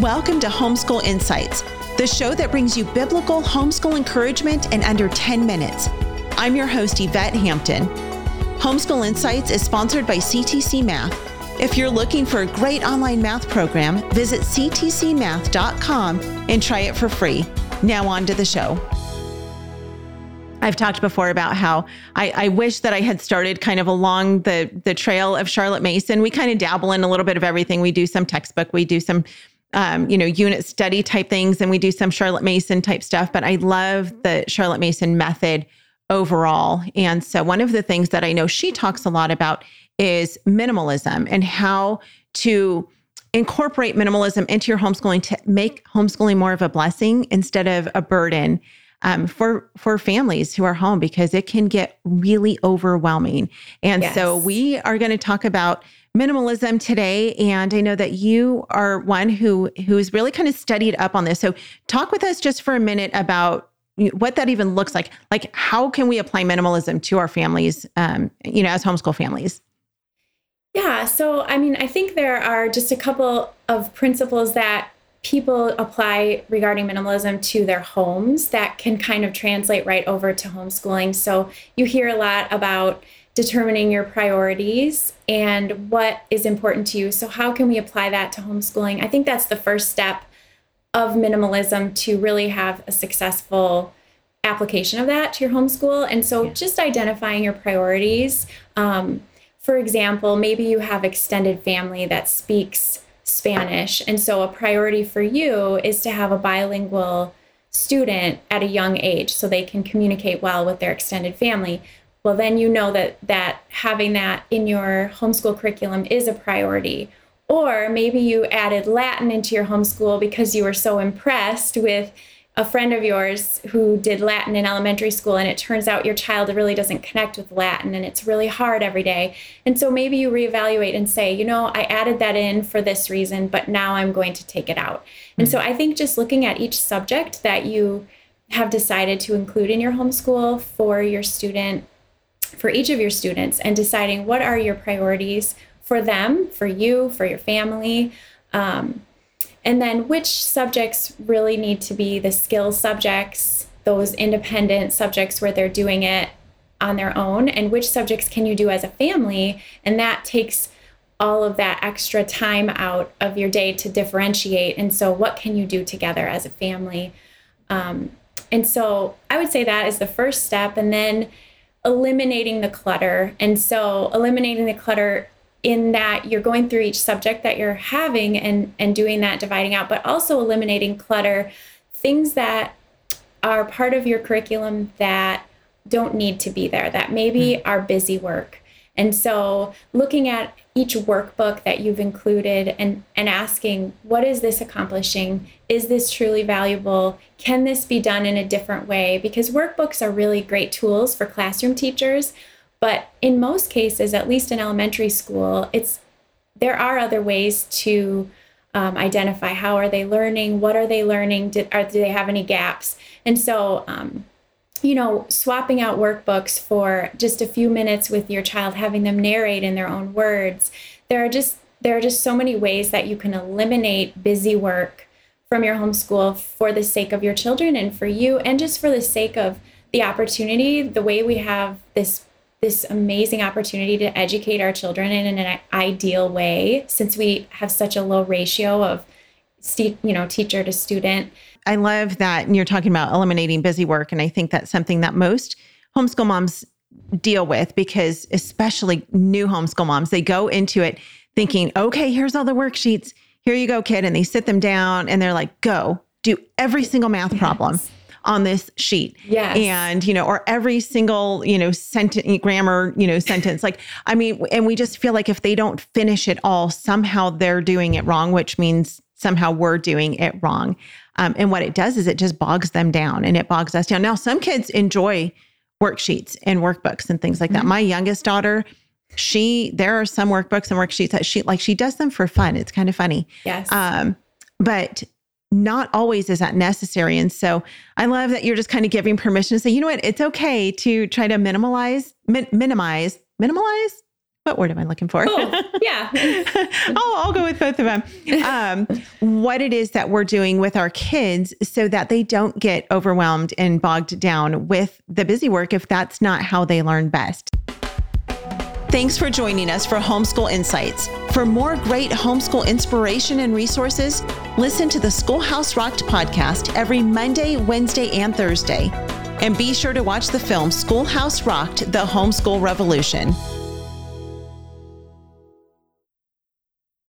Welcome to Homeschool Insights, the show that brings you biblical homeschool encouragement in under 10 minutes. I'm your host, Yvette Hampton. Homeschool Insights is sponsored by CTC Math. If you're looking for a great online math program, visit ctcmath.com and try it for free. Now, on to the show. I've talked before about how I, I, wish that I had started kind of along the the trail of Charlotte Mason. We kind of dabble in a little bit of everything. We do some textbook, we do some um, you know, unit study type things, and we do some Charlotte Mason type stuff. But I love the Charlotte Mason method overall. And so, one of the things that I know she talks a lot about is minimalism and how to incorporate minimalism into your homeschooling to make homeschooling more of a blessing instead of a burden um, for for families who are home because it can get really overwhelming. And yes. so we are going to talk about minimalism today and i know that you are one who who's really kind of studied up on this. So talk with us just for a minute about what that even looks like. Like how can we apply minimalism to our families um, you know as homeschool families? Yeah so i mean i think there are just a couple of principles that people apply regarding minimalism to their homes that can kind of translate right over to homeschooling. So you hear a lot about determining your priorities and what is important to you. So, how can we apply that to homeschooling? I think that's the first step of minimalism to really have a successful application of that to your homeschool. And so, yeah. just identifying your priorities. Um, for example, maybe you have extended family that speaks Spanish. And so, a priority for you is to have a bilingual student at a young age so they can communicate well with their extended family well then you know that that having that in your homeschool curriculum is a priority or maybe you added latin into your homeschool because you were so impressed with a friend of yours who did latin in elementary school and it turns out your child really doesn't connect with latin and it's really hard every day and so maybe you reevaluate and say you know i added that in for this reason but now i'm going to take it out mm-hmm. and so i think just looking at each subject that you have decided to include in your homeschool for your student for each of your students and deciding what are your priorities for them, for you, for your family. Um, and then which subjects really need to be the skill subjects, those independent subjects where they're doing it on their own, and which subjects can you do as a family. And that takes all of that extra time out of your day to differentiate. And so, what can you do together as a family? Um, and so, I would say that is the first step. And then eliminating the clutter. And so eliminating the clutter in that you're going through each subject that you're having and and doing that dividing out, but also eliminating clutter, things that are part of your curriculum that don't need to be there, that maybe mm-hmm. are busy work. And so looking at each workbook that you've included and, and asking, what is this accomplishing? Is this truly valuable? Can this be done in a different way? Because workbooks are really great tools for classroom teachers. But in most cases, at least in elementary school, it's there are other ways to um, identify how are they learning, what are they learning, Did, are, do they have any gaps? And so um, you know, swapping out workbooks for just a few minutes with your child, having them narrate in their own words. There are just there are just so many ways that you can eliminate busy work from your homeschool for the sake of your children and for you and just for the sake of the opportunity, the way we have this this amazing opportunity to educate our children in an ideal way since we have such a low ratio of you know teacher to student I love that you're talking about eliminating busy work. And I think that's something that most homeschool moms deal with because, especially new homeschool moms, they go into it thinking, okay, here's all the worksheets. Here you go, kid. And they sit them down and they're like, go do every single math yes. problem on this sheet. Yes. And, you know, or every single, you know, sentence, grammar, you know, sentence. Like, I mean, and we just feel like if they don't finish it all, somehow they're doing it wrong, which means somehow we're doing it wrong. Um, and what it does is it just bogs them down and it bogs us down. Now, some kids enjoy worksheets and workbooks and things like that. Mm-hmm. My youngest daughter, she there are some workbooks and worksheets that she like she does them for fun. It's kind of funny. Yes. Um, but not always is that necessary. And so I love that you're just kind of giving permission to say, you know what, it's okay to try to minimize, min- minimize, minimize, what word am I looking for? Oh, yeah. I'll, I'll go with both of them. Um, what it is that we're doing with our kids so that they don't get overwhelmed and bogged down with the busy work if that's not how they learn best. Thanks for joining us for Homeschool Insights. For more great homeschool inspiration and resources, listen to the Schoolhouse Rocked podcast every Monday, Wednesday, and Thursday. And be sure to watch the film Schoolhouse Rocked The Homeschool Revolution.